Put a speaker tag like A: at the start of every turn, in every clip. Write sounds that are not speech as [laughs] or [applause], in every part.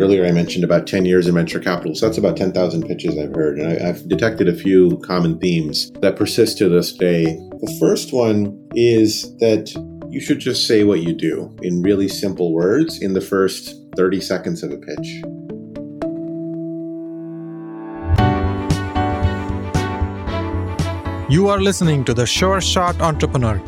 A: Earlier, I mentioned about 10 years in venture capital. So that's about 10,000 pitches I've heard. And I, have detected a few common themes that persist to this day. The first one is that you should just say what you do in really simple words in the first 30 seconds of a pitch.
B: You are listening to the Sure Shot Entrepreneur,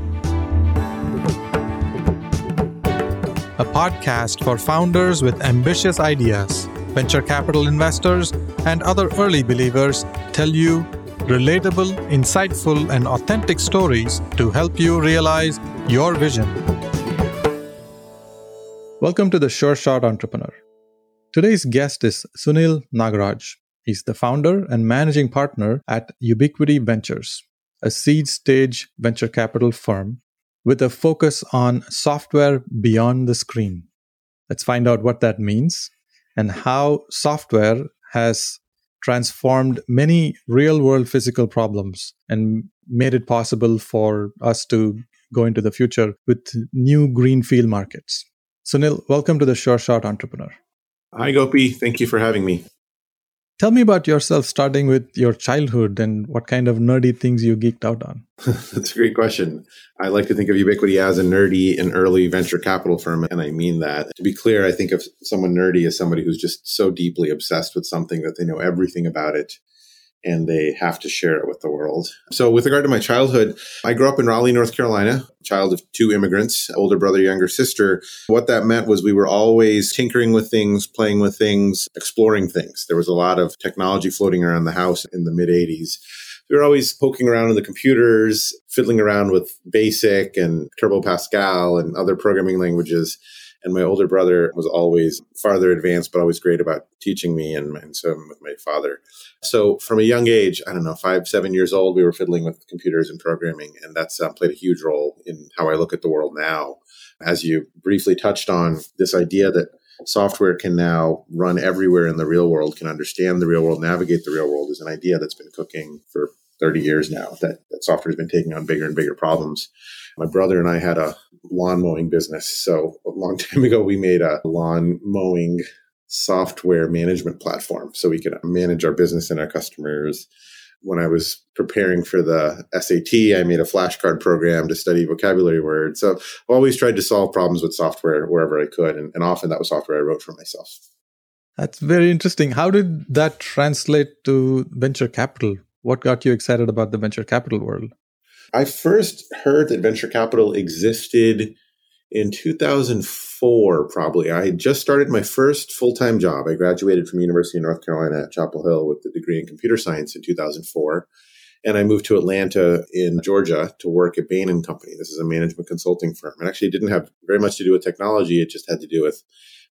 B: a podcast for founders with ambitious ideas. Venture capital investors and other early believers tell you relatable, insightful, and authentic stories to help you realize your vision. Welcome to the Sure Shot Entrepreneur. Today's guest is Sunil Nagaraj. He's the founder and managing partner at Ubiquity Ventures, a seed stage venture capital firm with a focus on software beyond the screen. Let's find out what that means and how software has transformed many real world physical problems and made it possible for us to go into the future with new greenfield markets. Sunil, welcome to the Sure Shot Entrepreneur.
A: Hi, Gopi. Thank you for having me.
B: Tell me about yourself, starting with your childhood and what kind of nerdy things you geeked out on. [laughs]
A: That's a great question. I like to think of Ubiquity as a nerdy and early venture capital firm, and I mean that. To be clear, I think of someone nerdy as somebody who's just so deeply obsessed with something that they know everything about it and they have to share it with the world. So, with regard to my childhood, I grew up in Raleigh, North Carolina, child of two immigrants, older brother, younger sister. What that meant was we were always tinkering with things, playing with things, exploring things. There was a lot of technology floating around the house in the mid 80s. We were always poking around in the computers, fiddling around with BASIC and Turbo Pascal and other programming languages. And my older brother was always farther advanced, but always great about teaching me and, and so with my father. So from a young age, I don't know, five, seven years old, we were fiddling with computers and programming. And that's uh, played a huge role in how I look at the world now. As you briefly touched on, this idea that software can now run everywhere in the real world, can understand the real world, navigate the real world is an idea that's been cooking for 30 years now that, that software has been taking on bigger and bigger problems. My brother and I had a lawn mowing business. So a long [laughs] time ago, we made a lawn mowing software management platform so we could manage our business and our customers. When I was preparing for the SAT, I made a flashcard program to study vocabulary words. So I've always tried to solve problems with software wherever I could. And, and often that was software I wrote for myself.
B: That's very interesting. How did that translate to venture capital? What got you excited about the venture capital world?
A: I first heard that venture capital existed in 2004, probably. I had just started my first full time job. I graduated from University of North Carolina at Chapel Hill with a degree in computer science in 2004. And I moved to Atlanta in Georgia to work at Bain and Company. This is a management consulting firm. It actually didn't have very much to do with technology. It just had to do with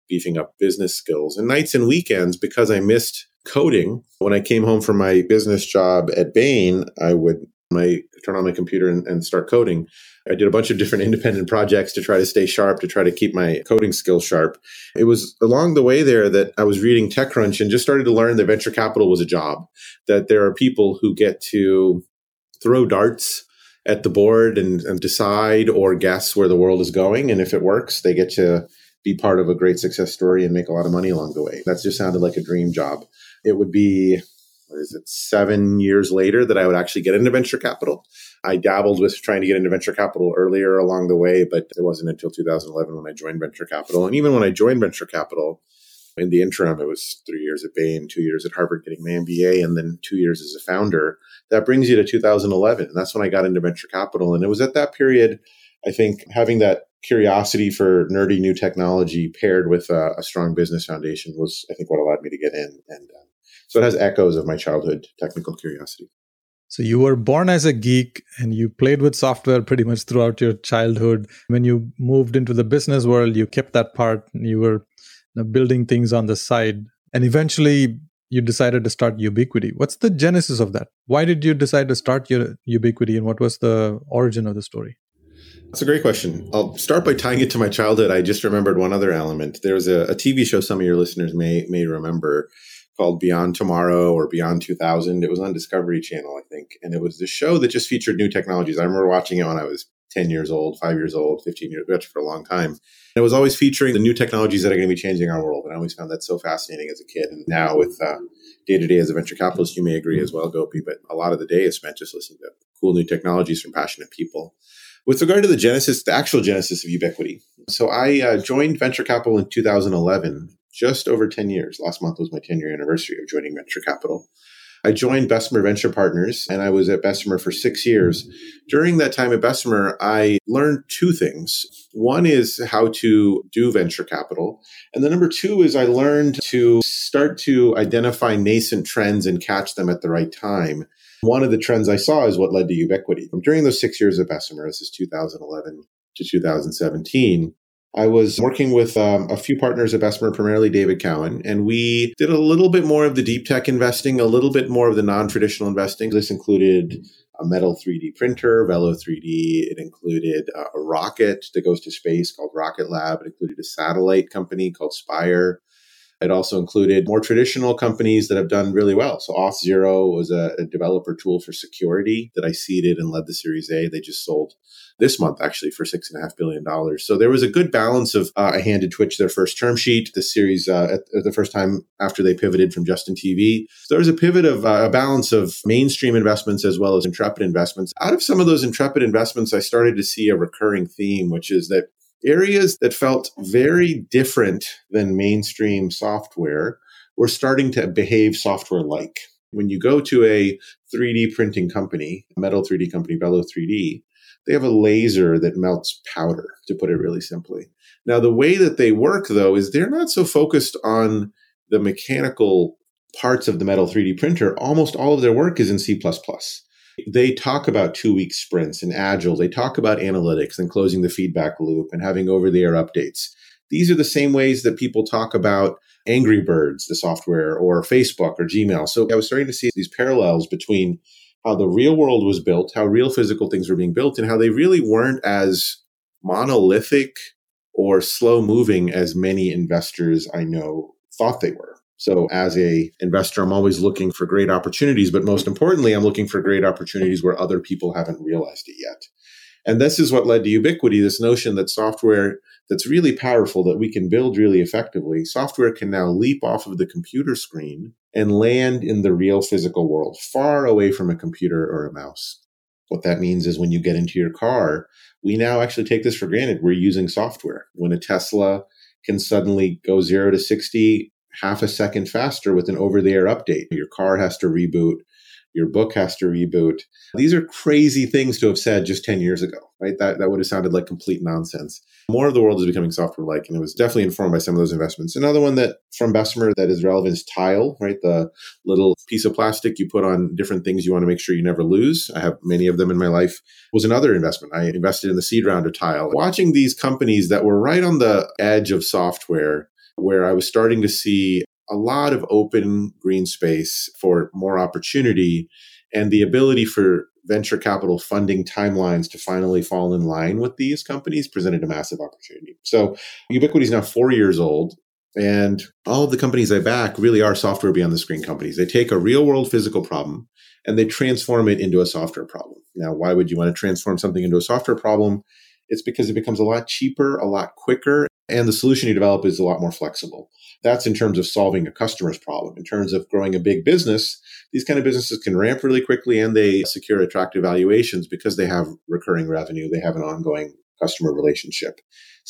A: beefing up business skills. And nights and weekends, because I missed coding, when I came home from my business job at Bain, I would my turn on my computer and, and, start coding. I did a bunch of different [laughs] independent projects to try to stay sharp, to try to keep my coding skills sharp. It was along the way there that I was reading TechCrunch and just started to learn that venture capital was a job, that there are people who get to throw darts at the board and, and decide or guess where the world is going. And if it works, they get to be part of a great success story and make a lot of money along the way. That just sounded like a dream job. It would be what is it, seven years later that I would actually get into venture capital. I dabbled with trying to get into venture capital earlier along the way, but it wasn't until 2011 when I joined venture capital. And even when I joined venture capital, in the interim, it was three years at Bain, two years at Harvard getting my MBA, and then two years as a founder. That brings you to 2011. And that's when I got into venture capital. And it was at that period, I think, having that curiosity for nerdy new technology paired with a, a strong business foundation was, I think, what allowed me to get in. And uh, so it has echoes of my childhood technical curiosity.
B: So you were born as a geek and you played with software pretty much throughout your childhood. When you moved into the business world, you kept that part. You were building things on the side. And eventually you decided to start Ubiquity. What's the genesis of that? Why did you decide to start your Ubiquity and what was the origin of the story?
A: That's a great question. I'll start by tying it to my childhood. I just remembered one other element. There was a, a TV show some of your listeners may may remember called Beyond Tomorrow or Beyond 2000. It was on Discovery Channel, I think. And it was the show that just featured new technologies. I remember watching it when I was 10 years old, five years old, 15 years, old, for a long time. it was always featuring the new technologies that are going to be changing our world. And I always found that so fascinating as a kid. And now with day to day as a venture capitalist, you may agree as well, Gopi, but a lot of the day is spent just listening to cool new technologies from passionate people. With regard to the genesis, the actual genesis of Ubiquity. So I uh, joined venture capital in 2011, just over 10 years. Last month was my 10 year anniversary of joining venture capital. I joined Bessemer Venture Partners and I was at Bessemer for six years. During that time at Bessemer, I learned two things. One is how to do venture capital. And the number two is I learned to start to identify nascent trends and catch them at the right time. One of the trends I saw is what led to Ubiquity. During those six years at Bessemer, this is 2011 to 2017, I was working with um, a few partners at Bessemer, primarily David Cowan, and we did a little bit more of the deep tech investing, a little bit more of the non traditional investing. This included a metal 3D printer, Velo 3D. It included a rocket that goes to space called Rocket Lab. It included a satellite company called Spire. It also included more traditional companies that have done really well. So Auth0 was a, a, developer tool for security that I seeded and led the Series A. They just sold this month actually for six and a half billion dollars. So there was a good balance of uh, I handed Twitch their first term sheet, the series uh, at, at, the first time after they pivoted from Justin TV. So there was a pivot of uh, a balance of mainstream investments as well as intrepid investments. Out of some of those intrepid investments, I started to see a recurring theme, which is that areas that felt very different than mainstream software were starting to behave software like. When you go to a 3D printing company, a metal 3D company, Velo 3D, they have a laser that melts powder, to put it really simply. Now, the way that they work, though, is they're not so focused on the mechanical parts of the metal 3D printer. Almost all of their work is in C they talk about two week sprints and agile. They talk about analytics and closing the feedback loop and having over the air updates. These are the same ways that people talk about Angry Birds, the software, or Facebook or Gmail. So I was starting to see these parallels between how the real world was built, how real physical things were being built, and how they really weren't as monolithic or slow moving as many investors I know thought they were. So as a investor, I'm always looking for great opportunities, but most importantly, I'm looking for great opportunities where other people haven't realized it yet. And this is what led to Ubiquity, this notion that software that's really powerful that we can build really effectively, software can now leap off of the computer screen and land in the real physical world, far away from a computer or a mouse. What that means is when you get into your car, we now actually take this for granted. We're using software. When a Tesla can suddenly go zero to 60 half a second faster with an over the air update. Your car has to reboot. Your book has to reboot. These are crazy things to have said just 10 years ago, right? That, that would have sounded like complete nonsense. More of the world is becoming software like, and it was definitely informed by some of those investments. Another one that from Bessemer that is relevant is Tile, right? The little piece of plastic you put on different things you want to make sure you never lose. I have many of them in my life. Was another investment. I invested in the seed round of Tile. Watching these companies that were right on the edge of software where I was starting to see a lot of open green space for more opportunity and the ability for venture capital funding timelines to finally fall in line with these companies presented a massive opportunity. So Ubiquity is now four years old. And all of the companies I back really are software beyond the screen companies. They take a real world physical problem and they transform it into a software problem. Now, why would you want to transform something into a software problem? It's because it becomes a lot cheaper, a lot quicker, and the solution you develop is a lot more flexible. That's in terms of solving a customer's problem. In terms of growing a big business, these kind of businesses can ramp really quickly and they secure attractive valuations because they have recurring revenue, they have an ongoing customer relationship.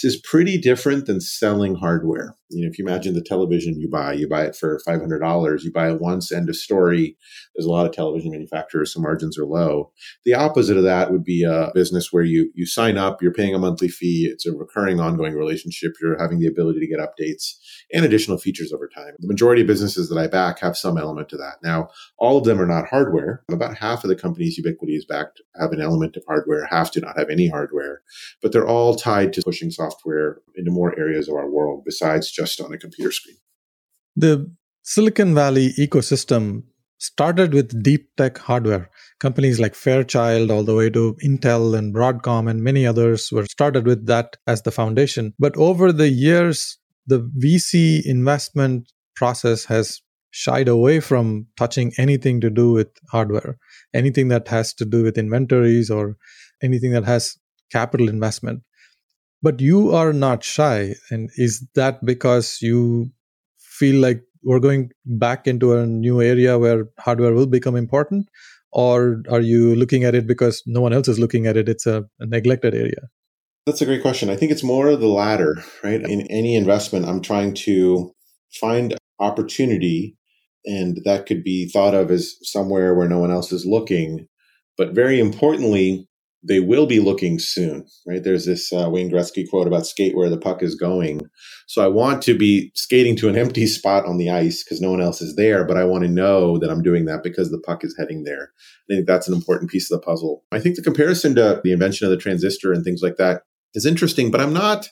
A: This is pretty different than selling hardware. You know, if you imagine the television you buy, you buy it for $500, you buy it once, end of story. There's a lot of television manufacturers, so margins are low. The opposite of that would be a business where you, you sign up, you're paying a monthly fee. It's a recurring ongoing relationship. You're having the ability to get updates and additional features over time. The majority of businesses that I back have some element to that. Now, all of them are not hardware. About half of the companies Ubiquity is backed have an element of hardware, half do not have any hardware, but they're all tied to pushing software into more areas of our world besides just on a computer screen.
B: The Silicon Valley ecosystem started with deep tech hardware. Companies like Fairchild, all the way to Intel and Broadcom, and many others were started with that as the foundation. But over the years, the VC investment process has shied away from touching anything to do with hardware, anything that has to do with inventories or anything that has capital investment. But you are not shy. And is that because you feel like we're going back into a new area where hardware will become important? Or are you looking at it because no one else is looking at it? It's a, a neglected area.
A: That's a great question. I think it's more of the latter, right? In any investment, I'm trying to find opportunity, and that could be thought of as somewhere where no one else is looking. But very importantly, they will be looking soon, right? There's this uh, Wayne Gretzky quote about skate where the puck is going. So I want to be skating to an empty spot on the ice because no one else is there, but I want to know that I'm doing that because the puck is heading there. I think that's an important piece of the puzzle. I think the comparison to the invention of the transistor and things like that is interesting, but I'm not.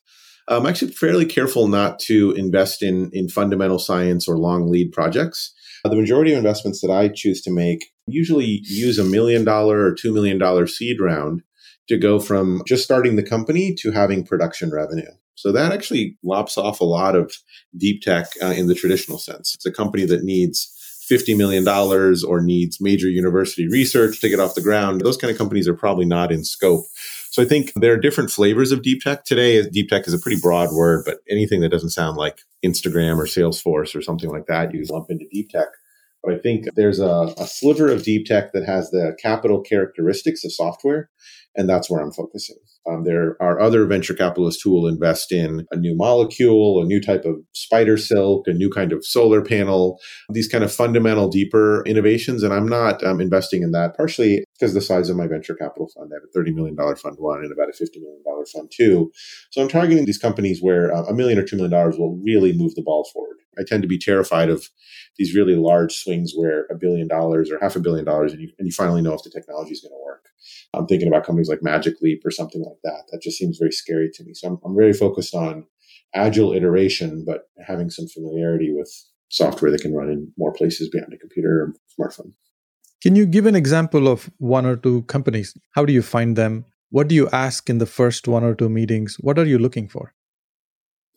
A: I'm actually fairly careful not to invest in in fundamental science or long lead projects. The majority of investments that I choose to make usually use a million dollar or two million dollar seed round to go from just starting the company to having production revenue. So that actually lops off a lot of deep tech uh, in the traditional sense. It's a company that needs $50 million or needs major university research to get off the ground. Those kind of companies are probably not in scope. So I think there are different flavors of deep tech. Today, deep tech is a pretty broad word, but anything that doesn't sound like Instagram or Salesforce or something like that, you lump into deep tech. But I think there's a, a sliver of deep tech that has the capital characteristics of software, and that's where I'm focusing. Um, there are other venture capitalists who will invest in a new molecule, a new type of spider silk, a new kind of solar panel, these kind of fundamental, deeper innovations. And I'm not um, investing in that, partially because the size of my venture capital fund. I have a $30 million fund one and about a $50 million fund two. So I'm targeting these companies where uh, a million or $2 million will really move the ball forward. I tend to be terrified of these really large swings where a billion dollars or half a billion dollars and you, and you finally know if the technology is going to work. I'm thinking about companies like Magic Leap or something like that. That just seems very scary to me. So I'm, I'm very focused on agile iteration, but having some familiarity with software that can run in more places beyond a computer or smartphone.
B: Can you give an example of one or two companies? How do you find them? What do you ask in the first one or two meetings? What are you looking for?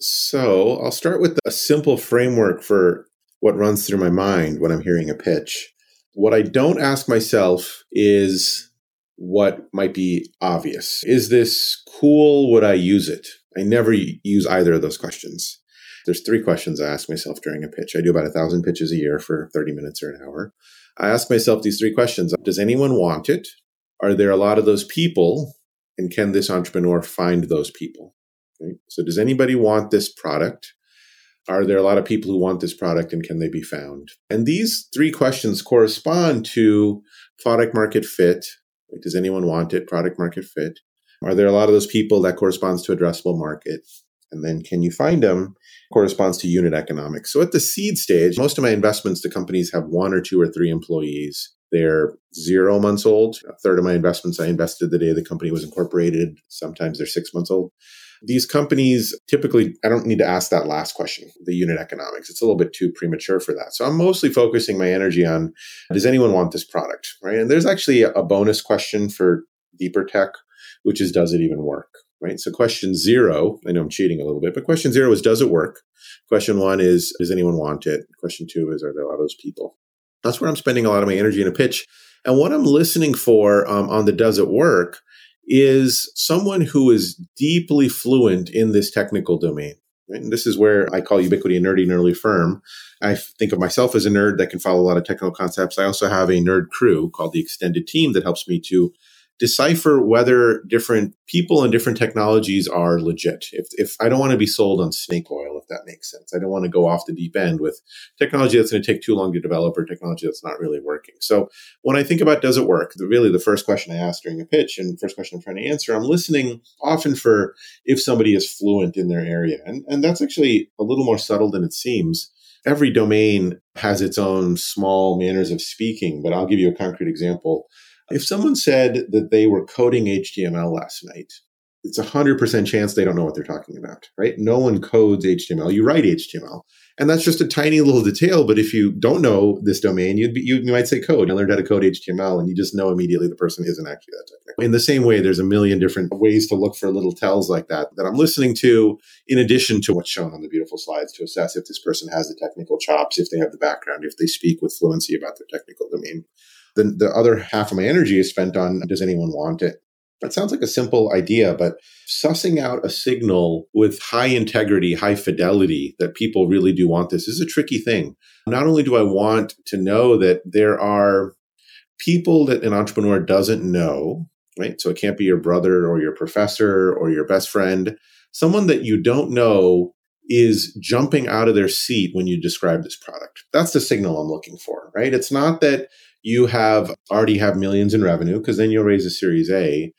A: So I'll start with a simple framework for what runs through my mind when I'm hearing a pitch. What I don't ask myself is what might be obvious. Is this cool? Would I use it? I never use either of those questions. There's three questions I ask myself during a pitch. I do about a thousand pitches a year for 30 minutes or an hour. I ask myself these three questions. Does anyone want it? Are there a lot of those people? And can this entrepreneur find those people? Right? So does anybody want this product? Are there a lot of people who want this product and can they be found? And these three questions correspond to product market fit, like, does anyone want it? Product market fit. Are there a lot of those people that corresponds to addressable market? And then can you find them? Corresponds to unit economics. So at the seed stage, most of my investments, the companies have one or two or three employees. They're zero months old. A third of my investments I invested the day the company was incorporated. Sometimes they're six months old. These companies typically, I don't need to ask that last question, the unit economics. It's a little bit too premature for that. So I'm mostly focusing my energy on does anyone want this product, right? And there's actually a bonus question for deeper tech, which is does it even work? Right. So question zero, I know I'm cheating a little bit, but question zero is does it work? Question one is does anyone want it? Question two is are there a lot of those people? That's where I'm spending a lot of my energy in a pitch. And what I'm listening for um, on the does it work is someone who is deeply fluent in this technical domain. Right? And this is where I call Ubiquity a nerdy, nerdy firm. I think of myself as a nerd that can follow a lot of technical concepts. I also have a nerd crew called the Extended Team that helps me to decipher whether different people and different technologies are legit. If, if I don't want to be sold on snake oil, if that makes sense, I don't want to go off the deep end with technology that's going to take too long to develop or technology that's not really working. So when I think about does it work, really the first question I ask during a pitch and first question I'm trying to answer, I'm listening often for if somebody is fluent in their area. And, and that's actually a little more subtle than it seems every domain has its own small manners of speaking, but I'll give you a concrete example. If someone said that they were coding HTML last night, it's a hundred percent chance they don't know what they're talking about, right? No one codes HTML. You write HTML. And that's just a tiny little detail. But if you don't know this domain, you'd be, you, might say code. You learned how to code HTML and you just know immediately the person isn't actually that technical. In the same way, there's a million different ways to look for little tells like that that I'm listening to in addition to what's shown on the beautiful slides to assess if this person has the technical chops, if they have the background, if they speak with fluency about their technical domain. The, the other half of my energy is spent on does anyone want it? That sounds like a simple idea, but sussing out a signal with high integrity, high fidelity that people really do want this is a tricky thing. Not only do I want to know that there are people that an entrepreneur doesn't know, right? So it can't be your brother or your professor or your best friend, someone that you don't know is jumping out of their seat when you describe this product. That's the signal I'm looking for, right? It's not that you have already have millions in revenue because then you'll raise a series A.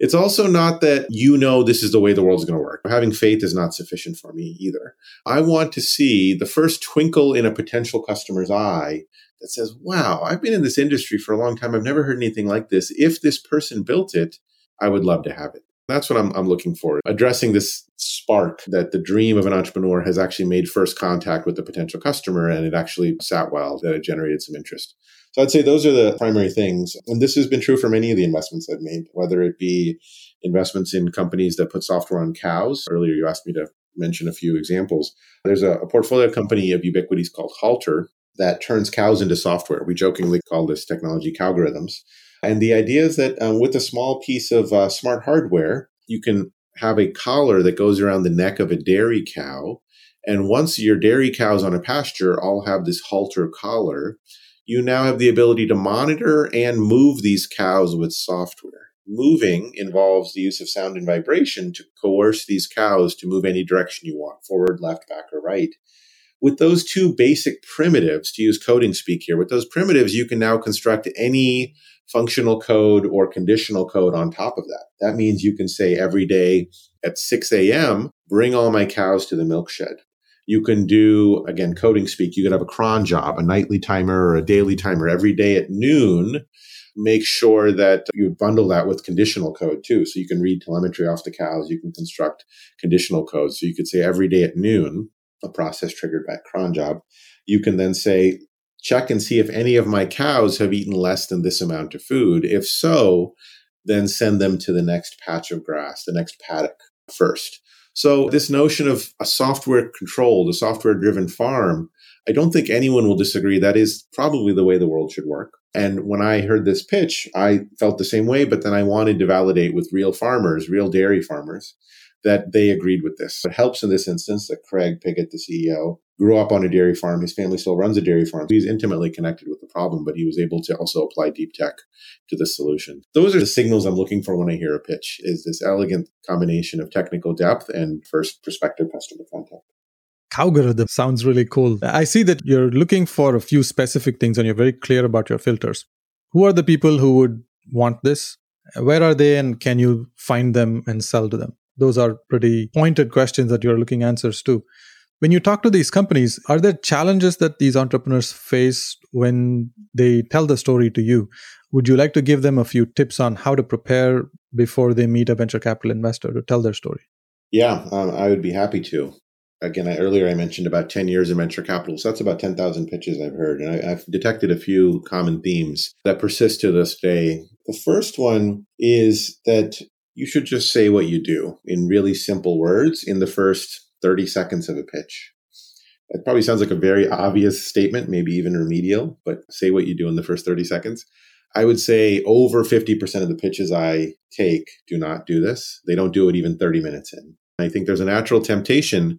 A: It's also not that you know this is the way the world's going to work. Having faith is not sufficient for me either. I want to see the first twinkle in a potential customer's eye that says, wow, I've been in this industry for a long time. I've never heard anything like this. If this person built it, I would love to have it. That's what I'm, I'm looking for. Addressing this spark that the dream of an entrepreneur has actually made first contact with the potential customer and it actually sat well, that it generated some interest. So I'd say those are the primary things. And this has been true for many of the investments I've made, whether it be investments in companies that put software on cows. Earlier, you asked me to mention a few examples. There's a, a portfolio company of Ubiquity's called Halter that turns cows into software. We jokingly call this technology cowgorithms. And the idea is that um, with a small piece of uh, smart hardware, you can have a collar that goes around the neck of a dairy cow. And once your dairy cows on a pasture all have this halter collar, you now have the ability to monitor and move these cows with software. Moving involves the use of sound and vibration to coerce these cows to move any direction you want forward, left, back, or right. With those two basic primitives, to use coding speak here, with those primitives, you can now construct any functional code or conditional code on top of that. That means you can say every day at 6 a.m., bring all my cows to the milk shed. You can do, again, coding speak, you could have a cron job, a nightly timer or a daily timer every day at noon. Make sure that you bundle that with conditional code too. So you can read telemetry off the cows. You can construct conditional code. So you could say every day at noon, a process triggered by a cron job. You can then say, check and see if any of my cows have eaten less than this amount of food. If so, then send them to the next patch of grass, the next paddock first. So this notion of a software controlled, a software driven farm, I don't think anyone will disagree. That is probably the way the world should work. And when I heard this pitch, I felt the same way, but then I wanted to validate with real farmers, real dairy farmers, that they agreed with this. It helps in this instance that Craig Piggott, the CEO, grew up on a dairy farm. His family still runs a dairy farm. He's intimately connected with the problem, but he was able to also apply deep tech to the solution. Those are the signals I'm looking for when I hear a pitch is this elegant combination of technical depth and first prospective customer contact.
B: Cowgorithms sounds really cool. I see that you're looking for a few specific things and you're very clear about your filters. Who are the people who would want this? Where are they and can you find them and sell to them? Those are pretty pointed questions that you're looking answers to. When you talk to these companies, are there challenges that these entrepreneurs face when they tell the story to you? Would you like to give them a few tips on how to prepare before they meet a venture capital investor to tell their story?
A: Yeah, um, I would be happy to. Again, I, earlier I mentioned about 10 years in venture capital. So that's about 10,000 pitches I've heard. And I, I've detected a few common themes that persist to this day. The first one is that you should just say what you do in really simple words in the first 30 seconds of a pitch. It probably sounds like a very obvious statement, maybe even remedial, but say what you do in the first 30 seconds. I would say over 50% of the pitches I take do not do this. They don't do it even 30 minutes in. I think there's a natural temptation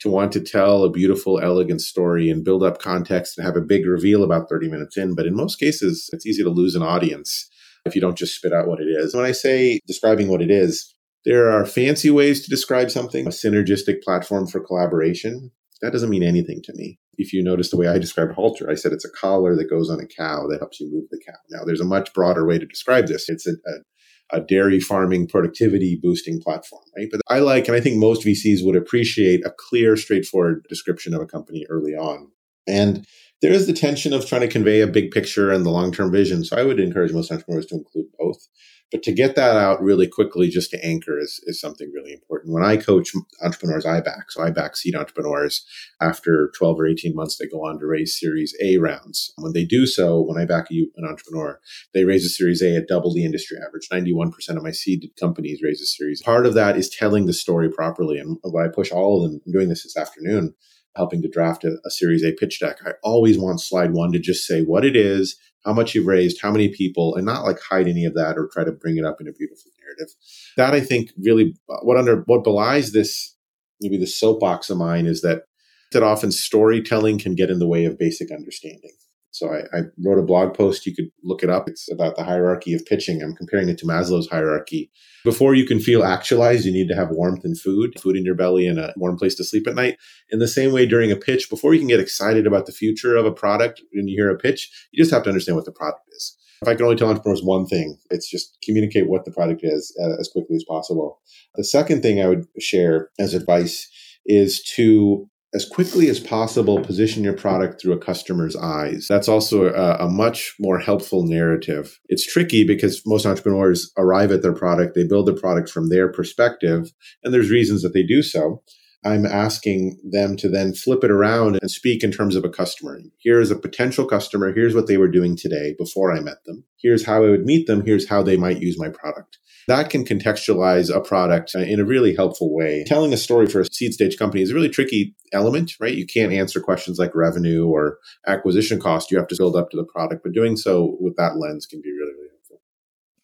A: to want to tell a beautiful, elegant story and build up context and have a big reveal about 30 minutes in. But in most cases, it's easy to lose an audience if you don't just spit out what it is. When I say describing what it is, there are fancy ways to describe something, a synergistic platform for collaboration. That doesn't mean anything to me. If you notice the way I described Halter, I said it's a collar that goes on a cow that helps you move the cow. Now, there's a much broader way to describe this. It's a, a, a dairy farming productivity boosting platform, right? But I like, and I think most VCs would appreciate a clear, straightforward description of a company early on. And there is the tension of trying to convey a big picture and the long term vision. So I would encourage most entrepreneurs to include both. But to get that out really quickly, just to anchor, is, is something really important. When I coach entrepreneurs, I back. So I back seed entrepreneurs. After 12 or 18 months, they go on to raise Series A rounds. When they do so, when I back you, an entrepreneur, they raise a Series A at double the industry average. 91% of my seed companies raise a Series. Part of that is telling the story properly. And what I push all of them, I'm doing this this afternoon, helping to draft a, a Series A pitch deck. I always want slide one to just say what it is, how much you've raised, how many people, and not like hide any of that or try to bring it up in a beautiful narrative. That I think really uh, what under what belies this maybe the soapbox of mine is that that often storytelling can get in the way of basic understanding. So I, I, wrote a blog post. You could look it up. It's about the hierarchy of pitching. I'm comparing it to Maslow's hierarchy. Before you can feel actualized, you need to have warmth and food, food in your belly and a warm place to sleep at night. In the same way, during a pitch, before you can get excited about the future of a product, when you hear a pitch, you just have to understand what the product is. If I can only tell entrepreneurs one thing, it's just communicate what the product is uh, as quickly as possible. The second thing I would share as advice is to as quickly as possible, position your product through a customer's eyes. That's also a, a, much more helpful narrative. It's tricky because most entrepreneurs arrive at their product, they build the product from their perspective, and there's reasons that they do so. I'm asking them to then flip it around and speak in terms of a customer. Here's a potential customer. Here's what they were doing today before I met them. Here's how I would meet them. Here's how they might use my product that can contextualize a product uh, in a really helpful way. Telling a story for a seed stage company is a really tricky element, right? You can't answer questions like revenue or acquisition cost. You have to build up to the product, but doing so with that lens can be really, really helpful.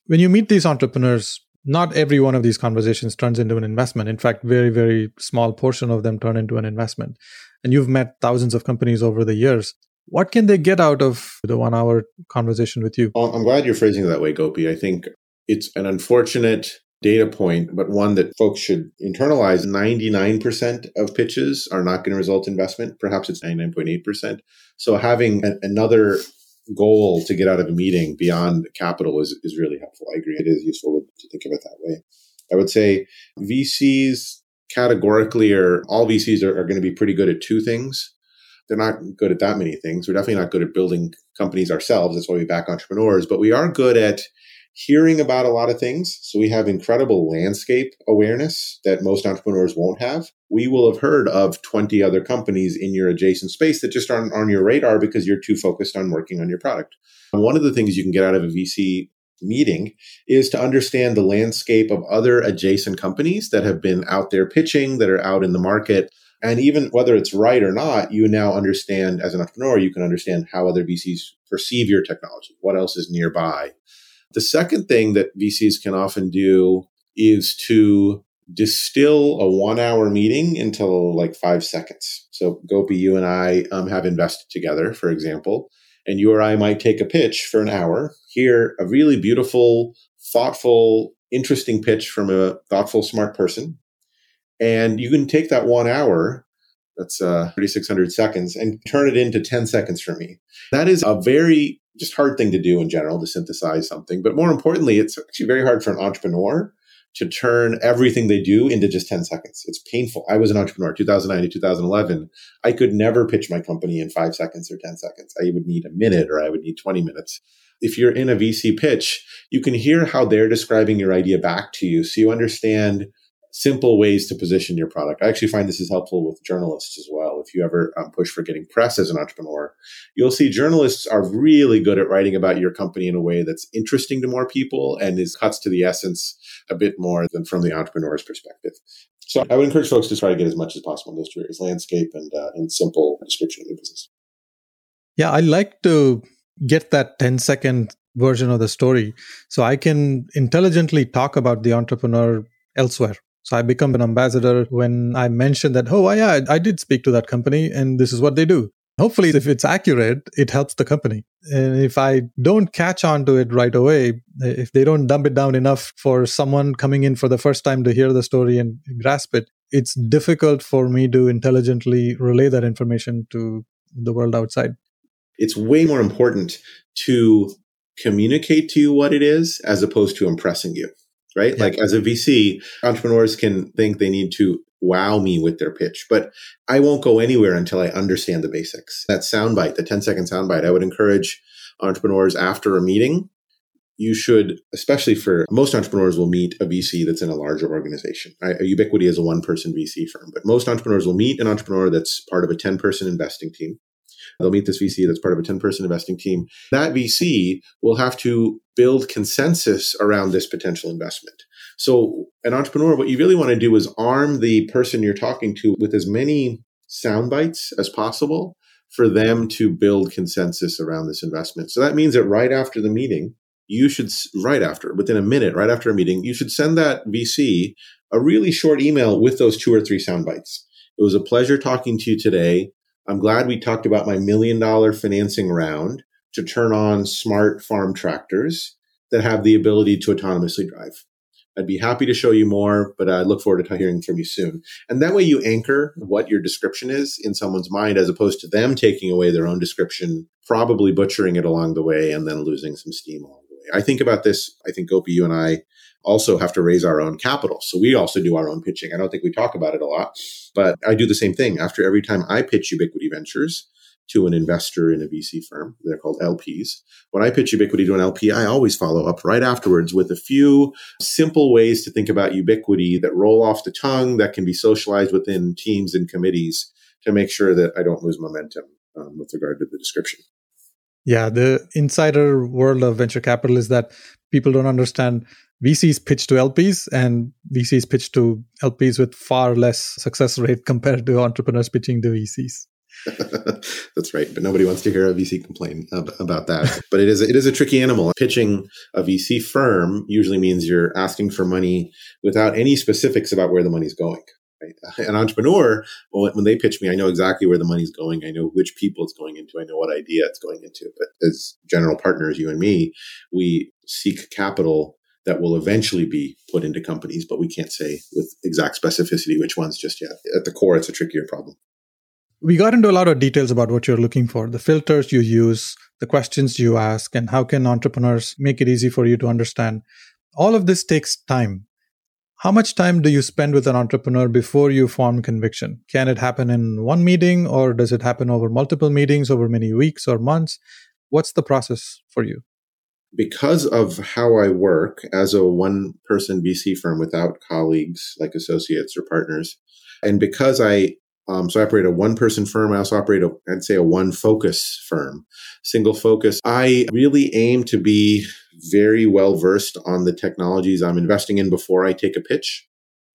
B: When you meet these entrepreneurs, not every one of these conversations turns into an investment. In fact, very, very small portion of them turn into an investment. And you've met thousands of companies over the years. What can they get out of the one hour conversation with you?
A: I'm glad you're phrasing it that way, Gopi. I think it's an unfortunate data point, but one that folks should internalize. 99% of pitches are not going to result in investment. Perhaps it's 99.8%. So having a, another goal to get out of a meeting beyond capital is, is really helpful. I agree. It is useful to think of it that way. I would say VCs categorically are all VCs are, are going to be pretty good at two things. They're not good at that many things. We're definitely not good at building companies ourselves. That's why we back entrepreneurs, but we are good at hearing about a lot of things. So we have incredible landscape awareness that most entrepreneurs won't have. We will have heard of 20 other companies in your adjacent space that just aren't on your radar because you're too focused on working on your product. And one of the things you can get out of a VC meeting is to understand the landscape of other adjacent companies that have been out there pitching, that are out in the market. And even whether it's right or not, you now understand as an entrepreneur, you can understand how other VCs perceive your technology, what else is nearby, the second thing that VCs can often do is to distill a one hour meeting into like five seconds. So, Gopi, you and I um, have invested together, for example, and you or I might take a pitch for an hour, hear a really beautiful, thoughtful, interesting pitch from a thoughtful, smart person. And you can take that one hour, that's uh, 3,600 seconds, and turn it into 10 seconds for me. That is a very just hard thing to do in general to synthesize something. But more importantly, it's actually very hard for an entrepreneur to turn everything they do into just 10 seconds. It's painful. I was an entrepreneur 2009 to 2011. I could never pitch my company in five seconds or 10 seconds. I would need a minute or I would need 20 minutes. If you're in a VC pitch, you can hear how they're describing your idea back to you. So you understand simple ways to position your product. I actually find this is helpful with journalists as well. If you ever um, push for getting press as an entrepreneur, you'll see journalists are really good at writing about your company in a way that's interesting to more people and is cuts to the essence a bit more than from the entrepreneur's perspective. So I would encourage folks to try to get as much as possible in those two areas: landscape and uh, and simple description of the business.
B: Yeah, I like to get that 10 second version of the story so I can intelligently talk about the entrepreneur elsewhere so I become an ambassador when I mention that, oh, yeah, I did speak to that company and this is what they do. Hopefully, if it's accurate, it helps the company. And if I don't catch on to it right away, if they don't dump it down enough for someone coming in for the first time to hear the story and grasp it, it's difficult for me to intelligently relay that information to the world outside.
A: It's way more important to communicate to you what it is as opposed to impressing you right? Yeah. Like as a VC, entrepreneurs can think they need to wow me with their pitch, but I won't go anywhere until I understand the basics. That soundbite, the 10 second soundbite, I would encourage entrepreneurs after a meeting. You should, especially for most entrepreneurs, will meet a VC that's in a larger organization. Right? Ubiquity is a one person VC firm, but most entrepreneurs will meet an entrepreneur that's part of a 10 person investing team. They'll meet this VC that's part of a 10 person investing team. That VC will have to build consensus around this potential investment. So, an entrepreneur, what you really want to do is arm the person you're talking to with as many sound bites as possible for them to build consensus around this investment. So, that means that right after the meeting, you should, right after, within a minute, right after a meeting, you should send that VC a really short email with those two or three sound bites. It was a pleasure talking to you today. I'm glad we talked about my million dollar financing round to turn on smart farm tractors that have the ability to autonomously drive. I'd be happy to show you more, but I look forward to hearing from you soon. And that way you anchor what your description is in someone's mind as opposed to them taking away their own description, probably butchering it along the way and then losing some steam way. I think about this. I think Gopi, you and I also have to raise our own capital. So we also do our own pitching. I don't think we talk about it a lot, but I do the same thing. After every time I pitch Ubiquity Ventures, to an investor in a VC firm. They're called LPs. When I pitch Ubiquity to an LP, I always follow up right afterwards with a few simple ways to think about Ubiquity that roll off the tongue that can be socialized within teams and committees to make sure that I don't lose momentum um, with regard to the description.
B: Yeah, the insider world of venture capital is that people don't understand VCs pitch to LPs and VCs pitch to LPs with far less success rate [laughs] compared to entrepreneurs pitching to VCs. [laughs]
A: That's right, but nobody wants to hear a VC complain about that. [laughs] but it is it is a tricky animal. Pitching a VC firm usually means you're asking for money without any specifics about where the money's going. [laughs] An entrepreneur, when they pitch me, I know exactly where the money's going. I know which people it's going into. I know what idea it's going into. But as general partners, you and me, we seek capital that will eventually be put into companies, but we can't say with exact specificity which ones just yet. At the core, it's a trickier problem
B: we got into a lot of details about what you're looking for, the filters you use, the questions you ask, and how can entrepreneurs make it easy for you to understand. All of this takes time. How much time do you spend with an entrepreneur before you form conviction? Can it happen in one meeting or does it happen over multiple meetings over many weeks or months? What's the process for you?
A: Because of how I work as a one person VC firm without colleagues like associates or partners, and because I um, so I operate a one person firm. I also operate a, I'd say a one focus firm, single focus. I really aim to be very well versed on the technologies I'm investing in before I take a pitch.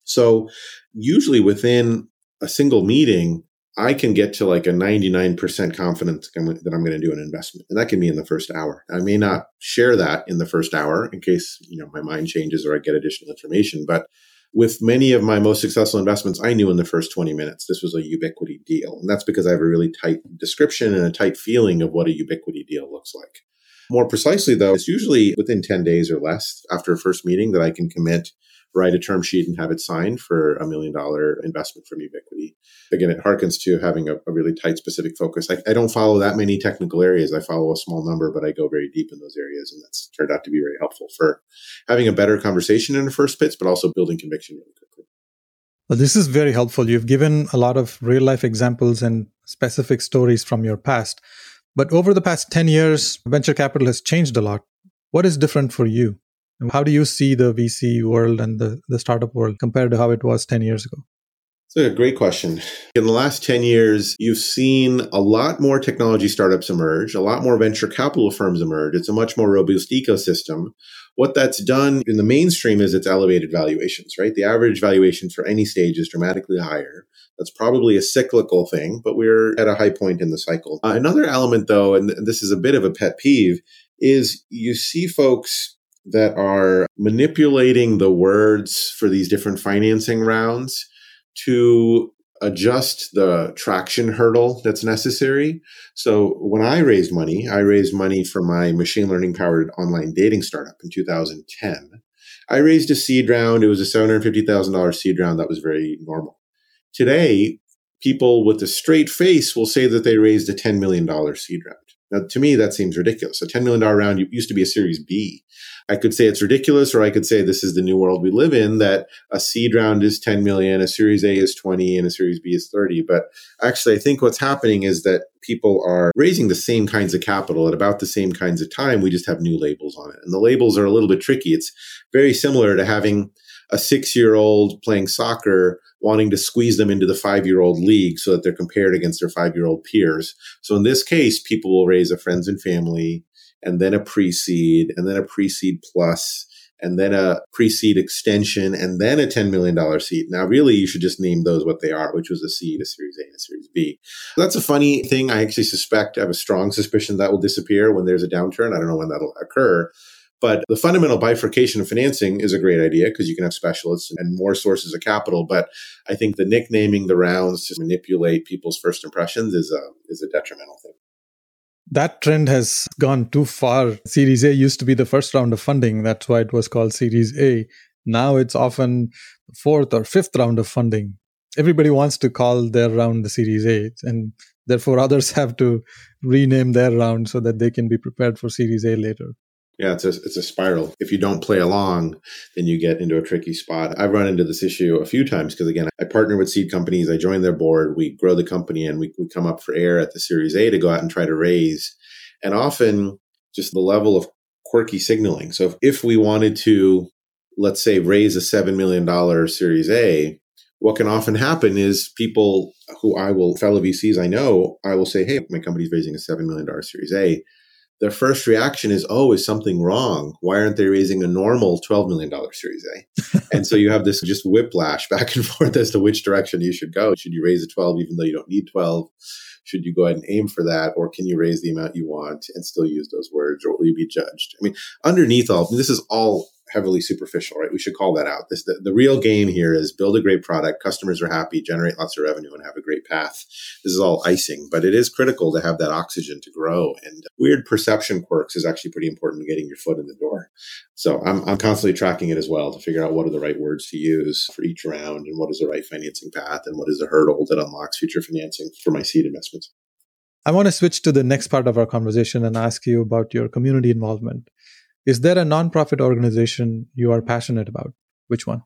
A: So usually within a single meeting, I can get to like a 99% confidence that I'm going to do an investment. And that can be in the first hour. I may not share that in the first hour in case, you know, my mind changes or I get additional information, but with many of my most successful investments, I knew in the first 20 minutes this was a ubiquity deal. And that's because I have a really tight description and a tight feeling of what a ubiquity deal looks like. More precisely, though, it's usually within 10 days or less after a first meeting that I can commit write a term sheet and have it signed for a million dollar investment from Ubiquity. Again, it harkens to having a, a really tight specific focus. I, I, don't follow that many technical areas. I follow a small number, but I go very deep in those areas. And that's turned out to be very helpful for having a better conversation in the first pitch, but also building conviction really quickly.
B: Well, this is very helpful. You've given a lot of real life examples and specific stories from your past. But over the past 10 years, venture capital has changed a lot. What is different for you? How do you see the VC world and the, the startup world compared to how it was 10 years ago?
A: It's a great question. In the last 10 years, you've seen a lot more technology startups emerge, a lot more venture capital firms emerge. It's a much more robust ecosystem. What that's done in the mainstream is it's elevated valuations, right? The average valuation for any stage is dramatically higher. That's probably a cyclical thing, but we're at a high point in the cycle. Uh, another element, though, and this is a bit of a pet peeve, is you see folks that are manipulating the words for these different financing rounds to adjust the traction hurdle that's necessary. So when I raised money, I raised money for my machine learning powered online dating startup in 2010. I raised a seed round. It was a $750,000 seed round that was very normal. Today, people with a straight face will say that they raised a $10 million seed round. Now, to me, that seems ridiculous. A $10 million round used to be a Series B. I could say it's ridiculous, or I could say this is the new world we live in that a seed round is 10 million, a series A is 20, and a series B is 30. But actually, I think what's happening is that people are raising the same kinds of capital at about the same kinds of time. We just have new labels on it. And the labels are a little bit tricky. It's very similar to having a six year old playing soccer wanting to squeeze them into the five year old league so that they're compared against their five year old peers. So in this case, people will raise a friends and family and then a pre-seed and then a pre-seed plus and then a pre-seed extension and then a $10 million seed. Now, really, you should just name those what they are, which was a seed, a series A, and a series B. That's a funny thing. I actually suspect, I have a strong suspicion that will disappear when there's a downturn. I don't know when that'll occur. But the fundamental bifurcation of financing is a great idea because you can have specialists and more sources of capital. But I think the nicknaming the rounds to manipulate people's first impressions is a is a detrimental thing.
B: That trend has gone too far. Series A used to be the first round of funding. That's why it was called Series A. Now it's often fourth or fifth round of funding. Everybody wants to call their round the Series A, and therefore others [laughs] have to rename their round so that they can be prepared for Series A later.
A: Yeah, it's a, it's a spiral. If you don't play along, then you get into a tricky spot. I've run into this issue a few times because, again, I partner with seed companies, I join their board, we grow the company, and we, we come up for air at the Series A to go out and try to raise. And often, just the level of quirky signaling. So, if, if we wanted to, let's say, raise a $7 million Series A, what can often happen is people who I will, fellow VCs I know, I will say, hey, my company's raising a $7 million Series A their first reaction is, oh, is something wrong? Why aren't they raising a normal $12 million Series eh? A? [laughs] and so you have this just whiplash [laughs] back and forth as to which direction you should go. Should you raise a 12 even though you don't need 12? Should you go ahead and aim for that? Or can you raise the amount you want and still use those words? Or will you be judged? I mean, underneath all, this is all heavily superficial, right? We should call that out. This, the, the real game here is build a great product, customers are happy, generate lots of revenue, and have a great path. This is all icing, but it is critical to have that oxygen to grow. And weird perception quirks is actually pretty important in getting your foot in the door. So I'm, I'm constantly tracking it as well to figure out what are the right words to use for each round and what is the right financing path and what is the hurdle that unlocks future financing for my seed investments.
B: I want to switch to the next part of our conversation and ask you about your community involvement. Is there a nonprofit organization you are passionate about? Which one?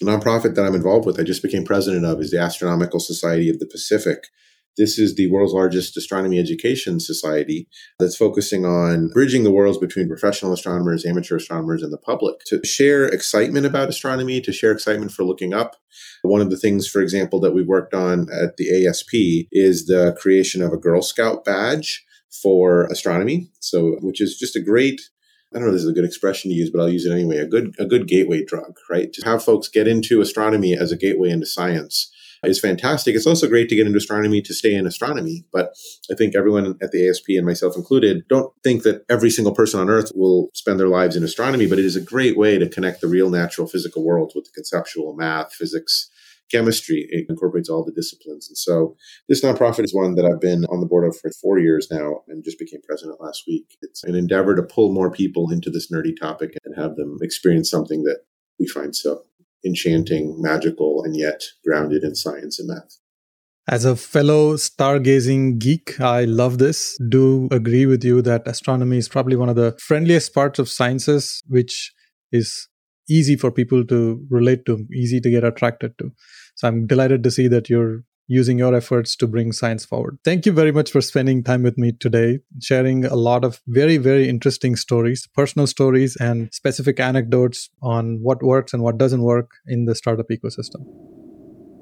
A: The nonprofit that I'm involved with, I just became president of, is the Astronomical Society of the Pacific. This is the world's largest astronomy education society that's focusing on bridging the worlds between professional astronomers, amateur astronomers, and the public to share excitement about astronomy, to share excitement for looking up. One of the things, for example, that we've worked on at the ASP is the creation of a Girl Scout badge for astronomy. So, which is just a great I don't know if this is a good expression to use, but I'll use it anyway. A good a good gateway drug, right? To have folks get into astronomy as a gateway into science is fantastic. It's also great to get into astronomy to stay in astronomy. But I think everyone at the ASP and myself included don't think that every single person on Earth will spend their lives in astronomy, but it is a great way to connect the real natural physical world with the conceptual math, physics, chemistry. It incorporates all the disciplines. And so this nonprofit is one that I've been on the board of for four years now and just became president last week. It's an endeavor to pull more people into this nerdy topic and have them experience something that we find so enchanting, magical, and yet grounded in science and math.
B: As a fellow stargazing geek, I love this. Do agree with you that astronomy is probably one of the friendliest parts of sciences, which is easy for people to relate to, easy to get attracted to. So I'm delighted to see that you're using your efforts to bring science forward. Thank you very much for spending time with me today, sharing a lot of very, very interesting stories, personal stories, and specific anecdotes on what works and what doesn't work in the startup ecosystem.